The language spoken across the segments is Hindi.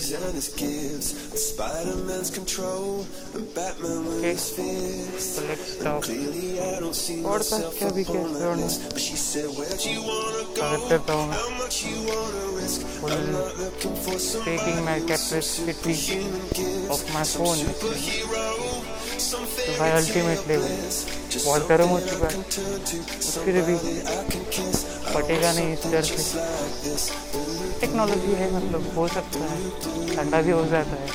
keys and his gifts, and Spider-Man's control, and Batman with Okay. his fists. So let's stop. Clearly, I don't see और बस myself क्या भी upon कहते that हो list. But she said, Where'd you wanna go? स्वागत करता हूँ मैं How much you wanna risk? I'm not looking for some taking my capacity human gift. of my phone Superhero, something तो भाई अल्टीमेटली बहुत गर्म हो चुका है फिर भी I can kiss. फटेगा नहीं इस डर से टेक्नोलॉजी है मतलब हो सकता है, ठंडा भी हो जाता है.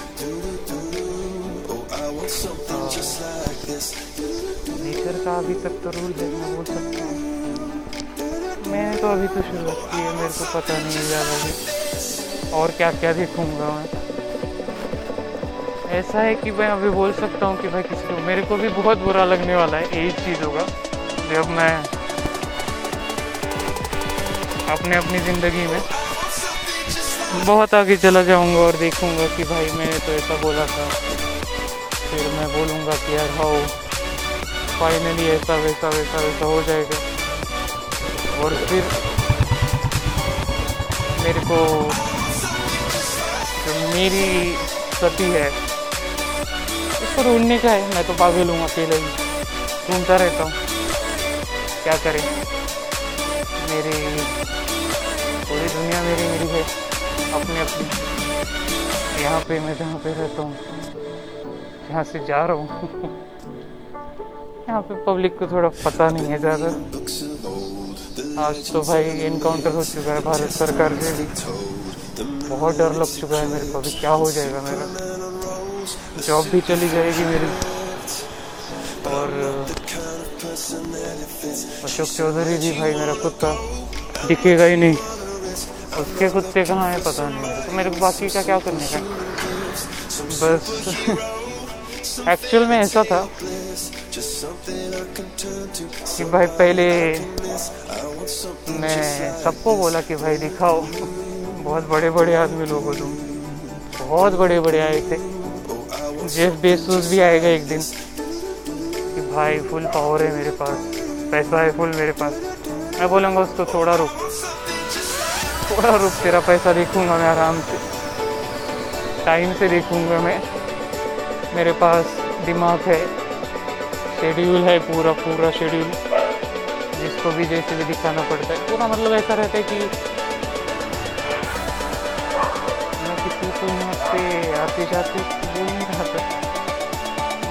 नेचर का अभी तक तो रूल है मैं बोल सकता हूँ। मैंने तो अभी तो शुरुआत की है, मेरे को पता नहीं ज़्यादा भी और क्या क्या देखूँगा मैं। ऐसा है कि मैं अभी बोल सकता हूँ कि भाई किसी को, मेरे को भी बहुत बुरा लगने वाला है यही चीज़ होगा जब मैं अपने अपनी ज़िंदगी में बहुत आगे चला जाऊँगा और देखूँगा कि भाई मैंने तो ऐसा बोला था। फिर मैं बोलूँगा कि यार हाउ फाइनली ऐसा वैसा वैसा वैसा हो जाएगा। और फिर मेरे को, जो मेरी सती है उसको ढूँढने का है। मैं तो पागल हूँ अकेले ही। ढूंढता रहता हूँ। क्या करें? मेरी पूरी दुनिया मेरी मेरी है। अपनी अपने। यहाँ पे मैं जहाँ पे रहता हूँ, यहाँ से जा रहा हूँ। यहाँ पे पब्लिक को थोड़ा पता नहीं है ज़्यादा। आज तो भाई इनकाउंटर हो चुका है भारत सरकार से भी। बहुत डर लग चुका है मेरे को अभी क्या हो जाएगा मेरा। जॉब भी चली जाएगी मेरी। और, अशोक चौधरी जी भाई मेरा कुत्ता दिखेगा ही नहीं। उसके कुत्ते कहाँ है, पता नहीं। तो मेरे को बाकी का क्या करने का बस। एक्चुअल में ऐसा था कि भाई पहले मैं सबको बोला कि भाई दिखाओ। बहुत बड़े बड़े आदमी लोग हो तुम बहुत बड़े बड़े आए थे। जेफ बेसूस भी आएगा एक दिन कि भाई फुल पावर है मेरे पास। पैसा है फुल मेरे पास। मैं बोलूँगा उसको थोड़ा रुक। थोड़ा रुक, तेरा पैसा देखूँगा मैं आराम से। टाइम से देखूँगा मैं। मेरे पास दिमाग है। शेड्यूल है पूरा पूरा शेड्यूल जिसको भी जैसे भी दिखाना पड़ता है। पूरा मतलब ऐसा रहता है कि मैं किसी को यहाँ आते जाते बोल नहीं रहा था।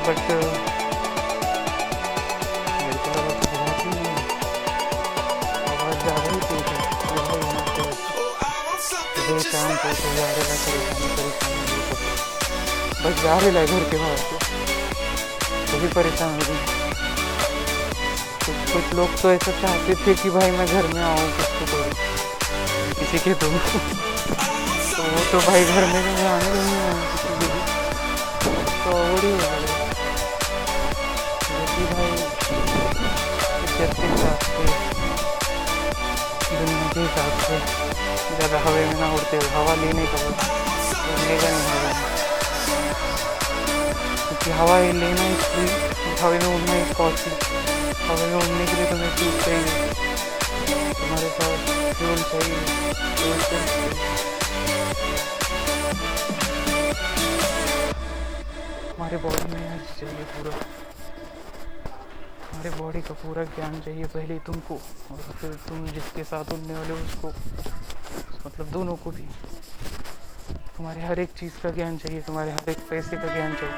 बट बस जा रहा घर के बाहर को तो भी परेशान हो गई कुछ लोग तो ऐसा चाहते थे कि भाई मैं घर में आऊँ तो करूँ किसी के दो तो वो तो भाई घर में मैं आने नहीं आया किसी के भी तो अवॉइड ही हो गया क्योंकि भाई इज़्ज़त के से के हिसाब से ज़्यादा हवा में ना उड़ते हुए, हवा लेने का उड़ने का नहीं हवा क्योंकि हवा लेना फ्री हवा में उड़ना ही कॉस्टली हवा में उड़ने के लिए तुम्हें फ्यूल चाहिए तुम्हारे पास फ्यूल चाहिए हमारे बॉडी में चाहिए पूरा। हमारे बॉडी का पूरा ज्ञान चाहिए पहले तुमको और फिर तुम जिसके साथ उड़ने वाले उसको। मतलब दोनों को भी। तुम्हारे हर एक चीज़ का ज्ञान चाहिए, तुम्हारे हर एक पैसे का ज्ञान चाहिए।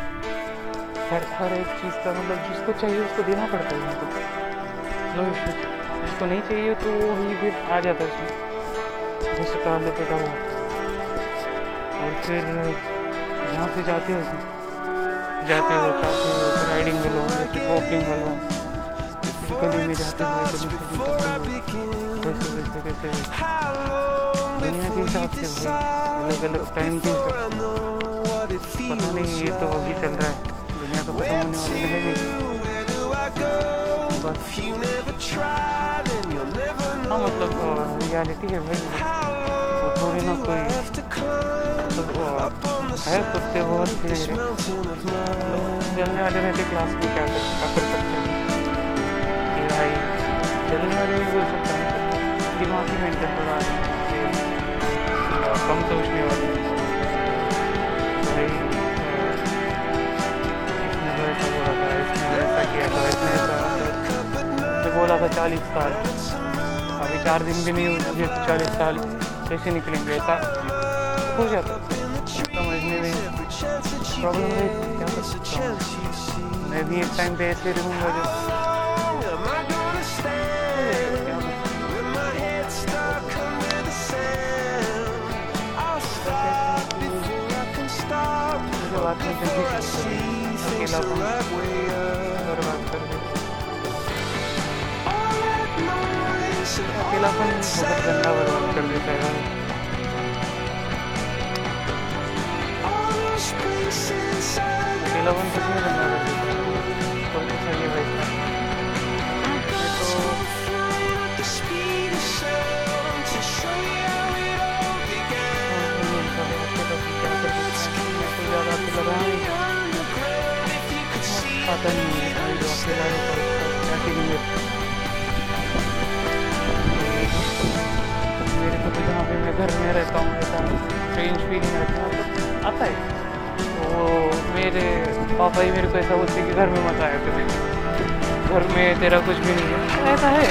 हर हर एक चीज़ का मतलब जिसको चाहिए उसको देना पड़ता है उनको जिसको नहीं चाहिए तो वो ही फिर आ जाता है उसमें। जैसे कहा लेते और फिर जहाँ से जाते हो। तुम जाते हो खाते हो राइडिंग में लो जैसे वॉकिंग में लो फिर गली में जाते हो गली से भी करते हो। कैसे कैसे कैसे? दुनिया के हिसाब से अलग अलग टाइम के पता नहीं, ये तो अभी चल रहा है। दुनिया तो खत्म होने वाली है नहीं हाँ मतलब रियलिटी है भाई। थोड़ी ना कोई हेल्प करते हो और फिर जलने वाले रहते क्लास में क्या कर सकते हैं? कि भाई, जलने वाले भी बोल सकते हैं। दिमागी मेंटल थोड़ा कम सोचने वाले इसने तो ऐसा बोला था, इसने तो ऐसा किया था, इसने ऐसा मतलब बोला था चालीस साल। अभी चार दिन भी नहीं हुए, चालीस साल कैसे निकलेंगे? ऐसा ऐसे रहूँगा जो क्या कर मुझे बात में जल्दी अकेलापन बर्बाद कर दे अकेलापन बहुत गंदा बर्बाद कर देता है है तो है पता नहीं है है क्या मेरे को तो जहाँ पे मैं घर में रहता हूँ, ऐसा स्ट्रेंज फीलिंग रहता। है मतलब आता है? वो मेरे पापा ही मेरे को ऐसा बोलते कि घर में मत आया कभी। घर में तेरा कुछ भी नहीं है। ऐसा है?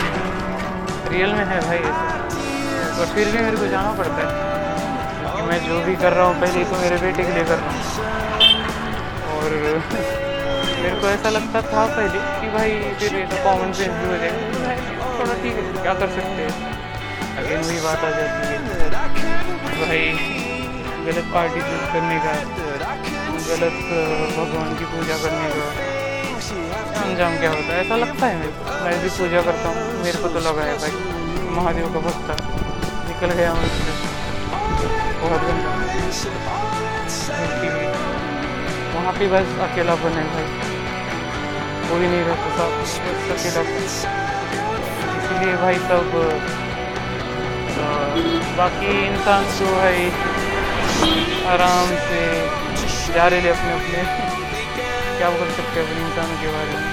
रियल में है भाई ऐसा। पर फिर भी मेरे को जाना पड़ता है। क्योंकि मैं जो भी कर रहा हूँ, पहले तो मेरे बेटे के लिए कर रहा हूँ। और मेरे को ऐसा लगता था पहले कि भाई फिर ये तो कॉमन सेंस भी हो जाएगा थोड़ा ठीक है, क्या कर सकते हैं? अगेन वही बात आ जाती है। भाई, गलत पार्टी चूज़ करने का। गलत भगवान की पूजा करने का। अंजाम क्या होता है? ऐसा लगता है मेरे को। मैं भी पूजा करता हूँ। मेरे को तो लगा है भाई, महादेव का भक्त निकल गया मुझसे बहुत गंदा। वहाँ पे बस अकेलापन है भाई। कोई नहीं रहता था। बस अकेलापन। इसीलिए भाई सब बाकी इंसान जो है, आराम से जा रहे थे अपने अपने। क्या कर सकते हैं अपने इंसानों के बारे में?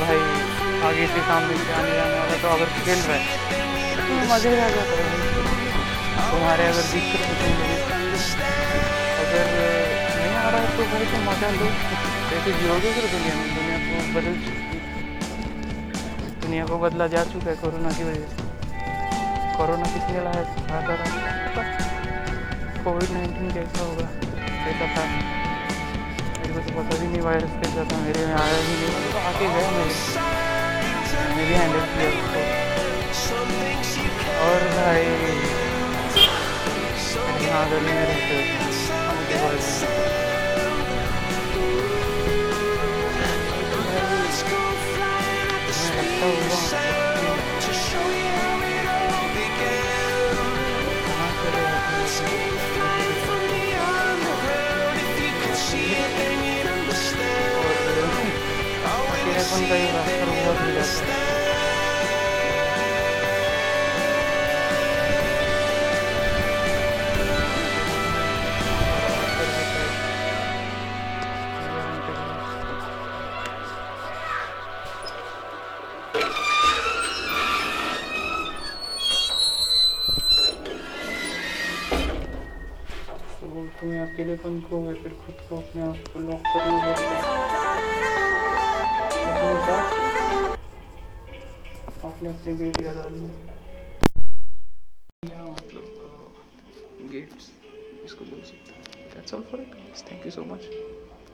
भाई, आगे से सामने से आने जाने वाला तो अगर खेल रहा है तो मज़े आ जाता है तुम्हारे अगर दिक्कत कुछ नहीं अगर नहीं आ रहा है तो भाई तो मज़ा लो कैसे जियोगे फिर दुनिया में, दुनिया को बदल चुकी है। दुनिया को बदला जा चुका है कोरोना की वजह से। कोरोना किसने लाया रहा कोविड नाइन्टीन कैसा होगा। कैसा था। मेरे को तो पता भी नहीं वायरस कैसा था, मेरे में आया भी नहीं। मतलब आके गया मेरे मैंने भी हैंडल किया उसको। और भाई यहाँ गली में रहते होते मुझे तो तुम्हें अकेलेपन को फिर खुद को अपने आप को लॉक करना पड़ता है bulacak. Atletli bir yaralı. Gifts. That's all for it guys. Thank you so much.